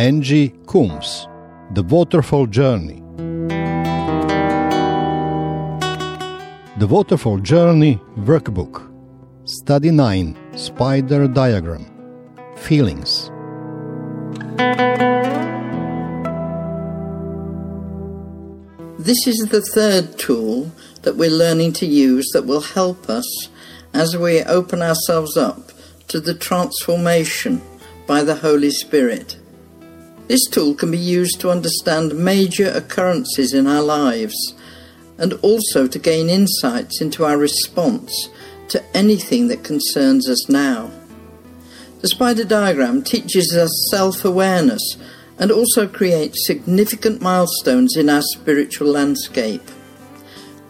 Angie Coombs, The Waterfall Journey. The Waterfall Journey Workbook, Study 9, Spider Diagram, Feelings. This is the third tool that we're learning to use that will help us as we open ourselves up to the transformation by the Holy Spirit. This tool can be used to understand major occurrences in our lives and also to gain insights into our response to anything that concerns us now. The spider diagram teaches us self awareness and also creates significant milestones in our spiritual landscape.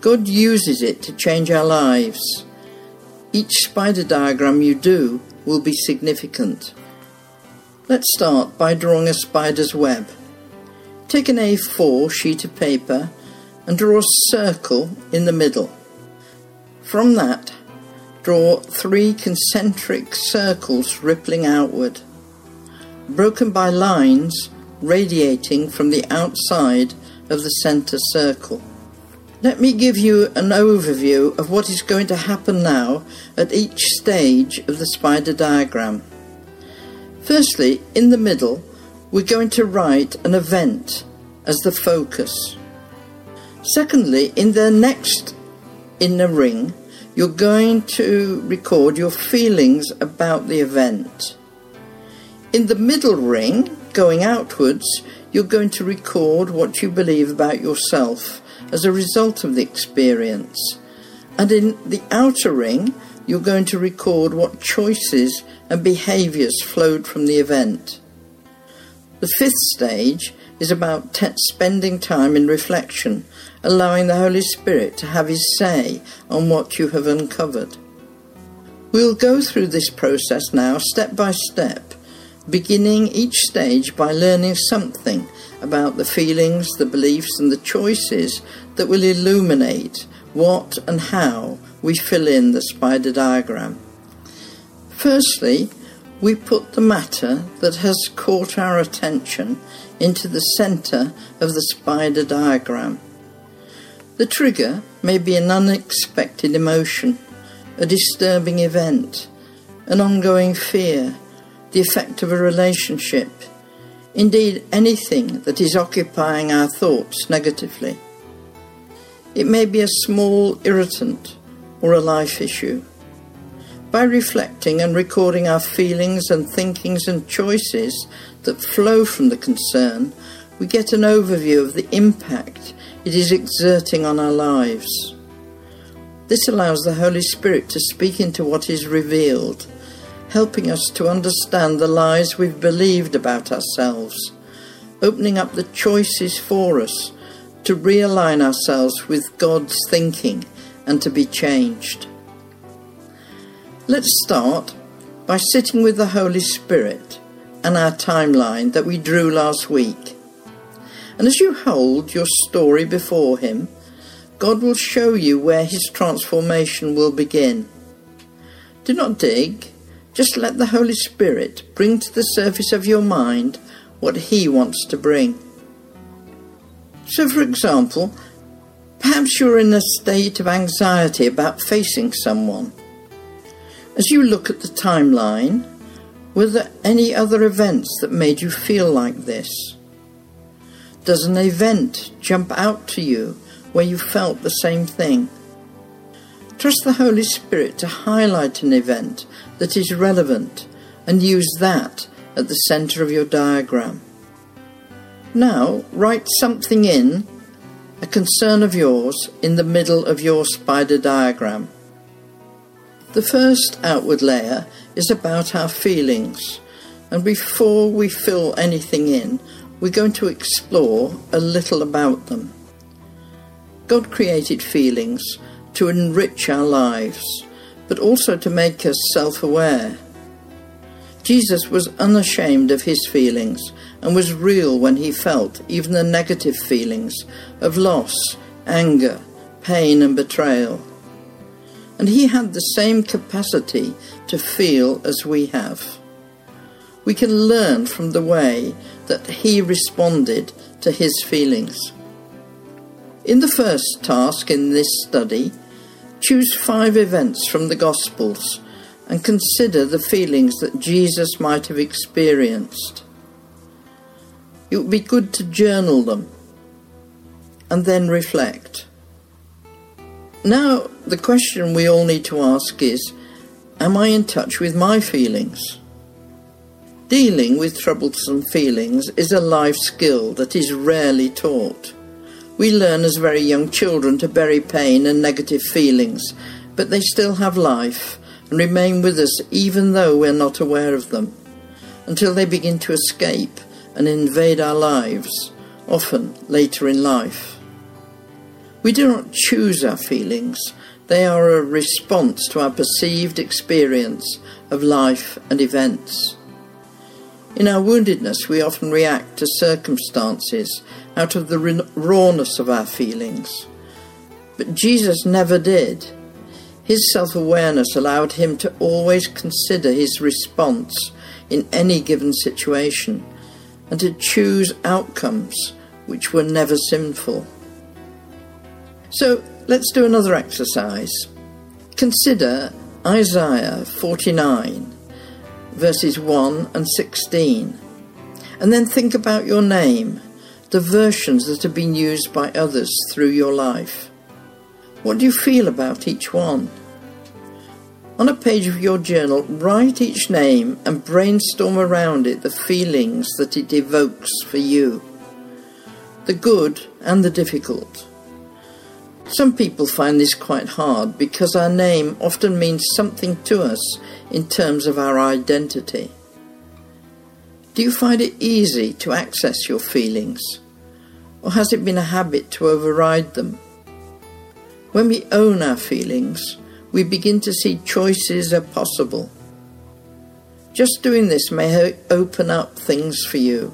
God uses it to change our lives. Each spider diagram you do will be significant. Let's start by drawing a spider's web. Take an A4 sheet of paper and draw a circle in the middle. From that, draw three concentric circles rippling outward, broken by lines radiating from the outside of the centre circle. Let me give you an overview of what is going to happen now at each stage of the spider diagram. Firstly, in the middle, we're going to write an event as the focus. Secondly, in the next inner ring, you're going to record your feelings about the event. In the middle ring, going outwards, you're going to record what you believe about yourself as a result of the experience. And in the outer ring, you're going to record what choices and behaviours flowed from the event. The fifth stage is about spending time in reflection, allowing the Holy Spirit to have His say on what you have uncovered. We'll go through this process now step by step, beginning each stage by learning something about the feelings, the beliefs, and the choices that will illuminate what and how we fill in the spider diagram. Firstly, we put the matter that has caught our attention into the centre of the spider diagram. The trigger may be an unexpected emotion, a disturbing event, an ongoing fear, the effect of a relationship, indeed anything that is occupying our thoughts negatively. It may be a small irritant or a life issue. By reflecting and recording our feelings and thinkings and choices that flow from the concern, we get an overview of the impact it is exerting on our lives. This allows the Holy Spirit to speak into what is revealed helping us to understand the lies we've believed about ourselves, opening up the choices for us to realign ourselves with God's thinking and to be changed. Let's start by sitting with the Holy Spirit and our timeline that we drew last week. And as you hold your story before Him, God will show you where His transformation will begin. Do not dig, just let the Holy Spirit bring to the surface of your mind what He wants to bring. So, for example, perhaps you're in a state of anxiety about facing someone. As you look at the timeline, were there any other events that made you feel like this? Does an event jump out to you where you felt the same thing? Trust the Holy Spirit to highlight an event that is relevant and use that at the centre of your diagram. Now, write something in, a concern of yours, in the middle of your spider diagram. The first outward layer is about our feelings, and before we fill anything in, we're going to explore a little about them. God created feelings to enrich our lives, but also to make us self aware. Jesus was unashamed of his feelings and was real when he felt even the negative feelings of loss, anger, pain, and betrayal. And he had the same capacity to feel as we have. we can learn from the way that he responded to his feelings. In the first task in this study, choose five events from the Gospels and consider the feelings that Jesus might have experienced. It would be good to journal them and then reflect. Now, the question we all need to ask is Am I in touch with my feelings? Dealing with troublesome feelings is a life skill that is rarely taught. We learn as very young children to bury pain and negative feelings, but they still have life and remain with us even though we're not aware of them, until they begin to escape and invade our lives, often later in life. We do not choose our feelings, they are a response to our perceived experience of life and events. In our woundedness, we often react to circumstances out of the rawness of our feelings. But Jesus never did. His self awareness allowed him to always consider his response in any given situation and to choose outcomes which were never sinful. So let's do another exercise. Consider Isaiah 49 verses 1 and 16. And then think about your name, the versions that have been used by others through your life. What do you feel about each one? On a page of your journal, write each name and brainstorm around it the feelings that it evokes for you the good and the difficult. Some people find this quite hard because our name often means something to us in terms of our identity? Do you find it easy to access your feelings? Or has it been a habit to override them? When we own our feelings, we begin to see choices are possible. Just doing this may open up things for you.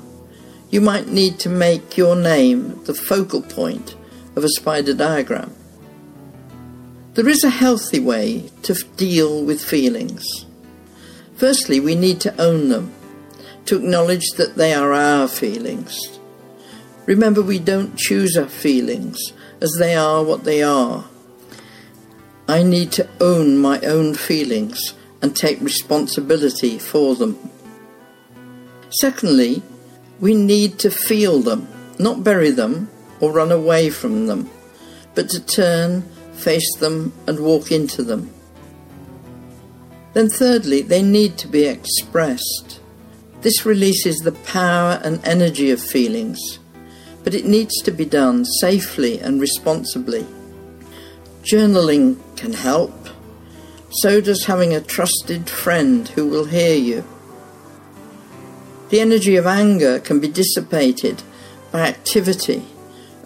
You might need to make your name the focal point of a spider diagram. There is a healthy way to deal with feelings. Firstly, we need to own them, to acknowledge that they are our feelings. Remember, we don't choose our feelings, as they are what they are. I need to own my own feelings and take responsibility for them. Secondly, we need to feel them, not bury them or run away from them, but to turn face them, and walk into them. Then, thirdly, they need to be expressed. This releases the power and energy of feelings, but it needs to be done safely and responsibly. Journaling can help. So does having a trusted friend who will hear you. The energy of anger can be dissipated by activity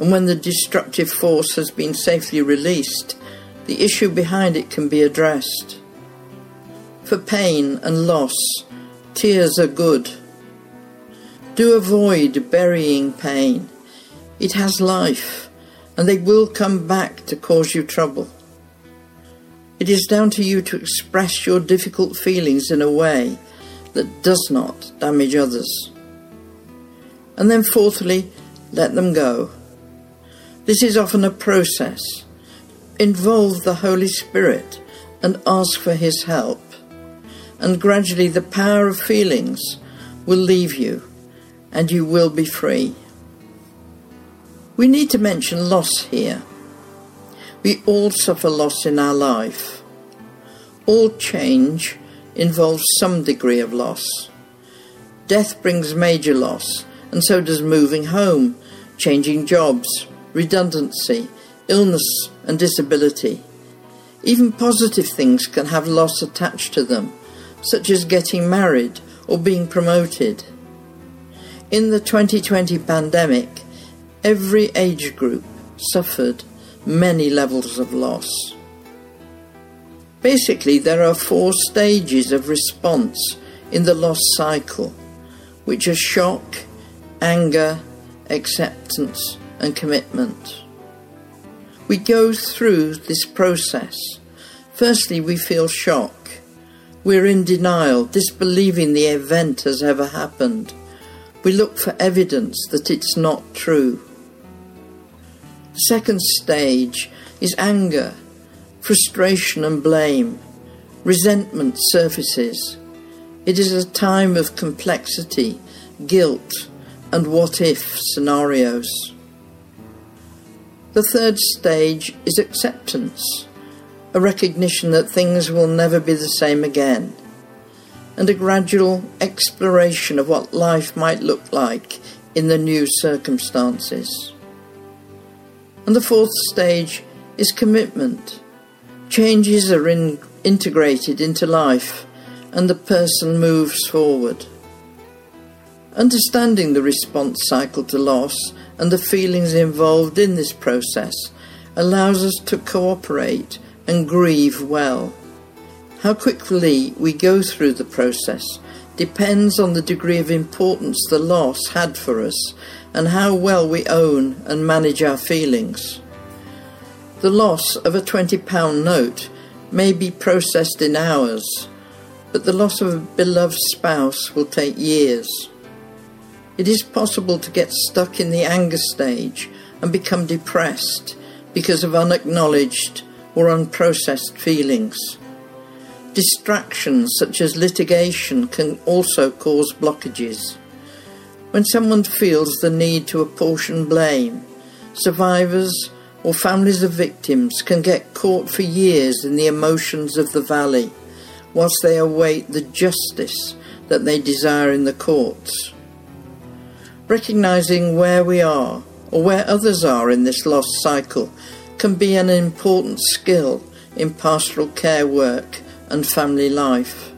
and when the destructive force has been safely released, the issue behind it can be addressed. For pain and loss, tears are good. Do avoid burying pain. It has life, and they will come back to cause you trouble. It is down to you to express your difficult feelings in a way that does not damage others. And then, fourthly, let them go. This is often a process. Involve the Holy Spirit and ask for His help. And gradually the power of feelings will leave you and you will be free. We need to mention loss here. We all suffer loss in our life. All change involves some degree of loss. Death brings major loss, and so does moving home, changing jobs, redundancy, illness, and disability. Even positive things can have loss attached to them, such as getting married or being promoted. In the 2020 pandemic, every age group suffered many levels of loss. Basically, there are four stages of response in the loss cycle, which are shock, anger, acceptance, and commitment. We go through this process. Firstly, we feel shock. We're in denial, disbelieving the event has ever happened. We look for evidence that it's not true. The second stage is anger, frustration, and blame. Resentment surfaces. It is a time of complexity, guilt, and what if scenarios. The third stage is acceptance, a recognition that things will never be the same again, and a gradual exploration of what life might look like in the new circumstances. And the fourth stage is commitment. Changes are in, integrated into life and the person moves forward. Understanding the response cycle to loss and the feelings involved in this process allows us to cooperate and grieve well. How quickly we go through the process depends on the degree of importance the loss had for us and how well we own and manage our feelings. The loss of a £20 note may be processed in hours, but the loss of a beloved spouse will take years. It is possible to get stuck in the anger stage and become depressed because of unacknowledged or unprocessed feelings. Distractions such as litigation can also cause blockages. When someone feels the need to apportion blame, survivors or families of victims can get caught for years in the emotions of the valley whilst they await the justice that they desire in the courts. Recognizing where we are or where others are in this loss cycle can be an important skill in pastoral care work and family life.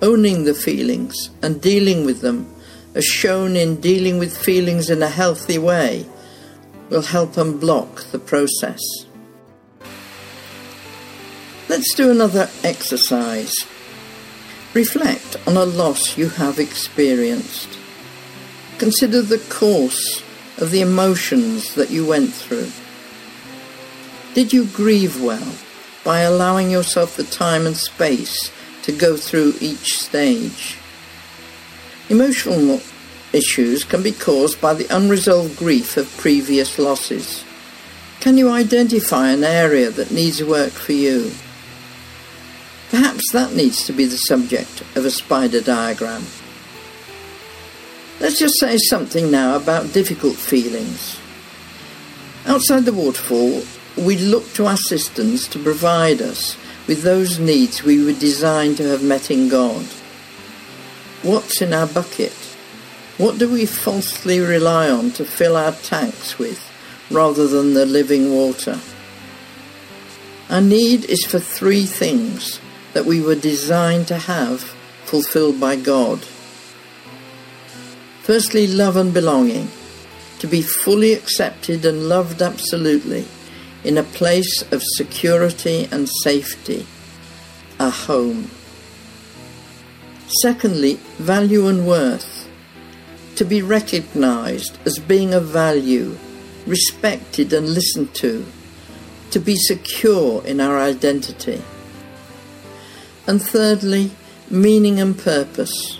Owning the feelings and dealing with them, as shown in dealing with feelings in a healthy way, will help unblock the process. Let's do another exercise. Reflect on a loss you have experienced. Consider the course of the emotions that you went through. Did you grieve well by allowing yourself the time and space to go through each stage? Emotional issues can be caused by the unresolved grief of previous losses. Can you identify an area that needs work for you? Perhaps that needs to be the subject of a spider diagram. Let's just say something now about difficult feelings. Outside the waterfall, we look to our systems to provide us with those needs we were designed to have met in God. What's in our bucket? What do we falsely rely on to fill our tanks with rather than the living water? Our need is for three things that we were designed to have fulfilled by God. Firstly, love and belonging, to be fully accepted and loved absolutely in a place of security and safety, a home. Secondly, value and worth, to be recognized as being of value, respected and listened to, to be secure in our identity. And thirdly, meaning and purpose.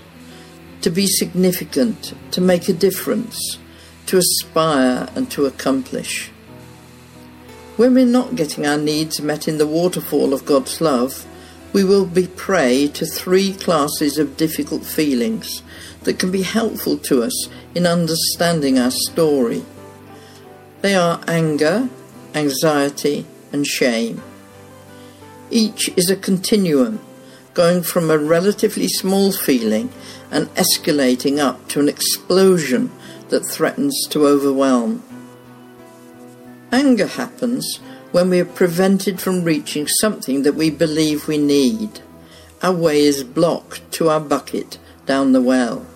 To be significant, to make a difference, to aspire and to accomplish. When we're not getting our needs met in the waterfall of God's love, we will be prey to three classes of difficult feelings that can be helpful to us in understanding our story. They are anger, anxiety, and shame. Each is a continuum going from a relatively small feeling and escalating up to an explosion that threatens to overwhelm. Anger happens when we are prevented from reaching something that we believe we need. Our way is blocked to our bucket down the well.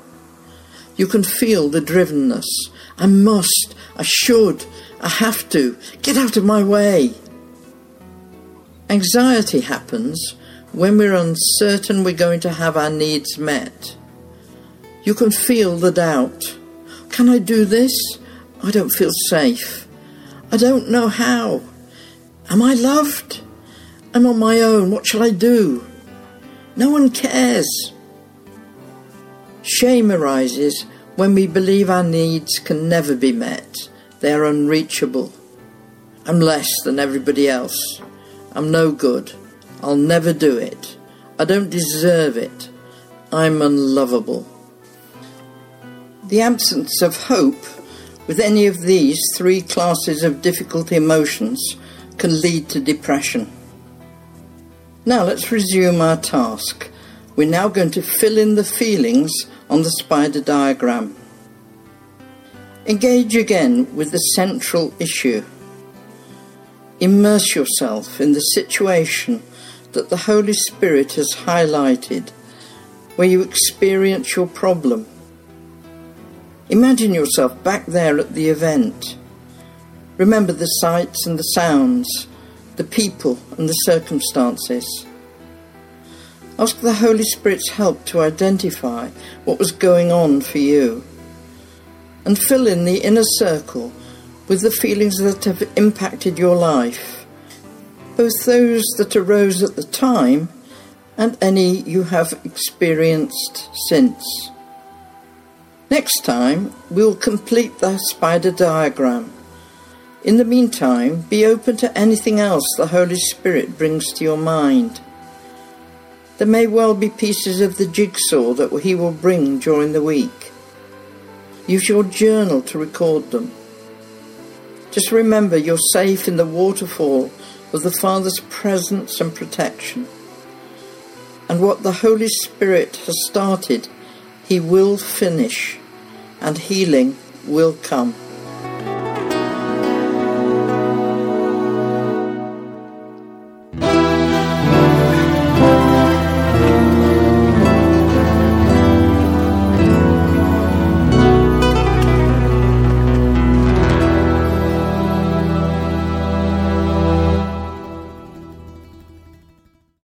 You can feel the drivenness. I must, I should, I have to, get out of my way. Anxiety happens when we're uncertain we're going to have our needs met. You can feel the doubt. Can I do this? I don't feel safe. I don't know how. Am I loved? I'm on my own. What shall I do? No one cares. Shame arises when we believe our needs can never be met. They are unreachable. I'm less than everybody else. I'm no good. I'll never do it. I don't deserve it. I'm unlovable. The absence of hope with any of these three classes of difficult emotions can lead to depression. Now let's resume our task. We're now going to fill in the feelings on the spider diagram. Engage again with the central issue. Immerse yourself in the situation that the Holy Spirit has highlighted where you experience your problem. Imagine yourself back there at the event. Remember the sights and the sounds, the people and the circumstances. Ask the Holy Spirit's help to identify what was going on for you and fill in the inner circle with the feelings that have impacted your life, both those that arose at the time and any you have experienced since. Next time, we'll complete the spider diagram. In the meantime, be open to anything else the Holy Spirit brings to your mind. There may well be pieces of the jigsaw that He will bring during the week. Use your journal to record them. Just remember you're safe in the waterfall of the Father's presence and protection. And what the Holy Spirit has started, He will finish, and healing will come.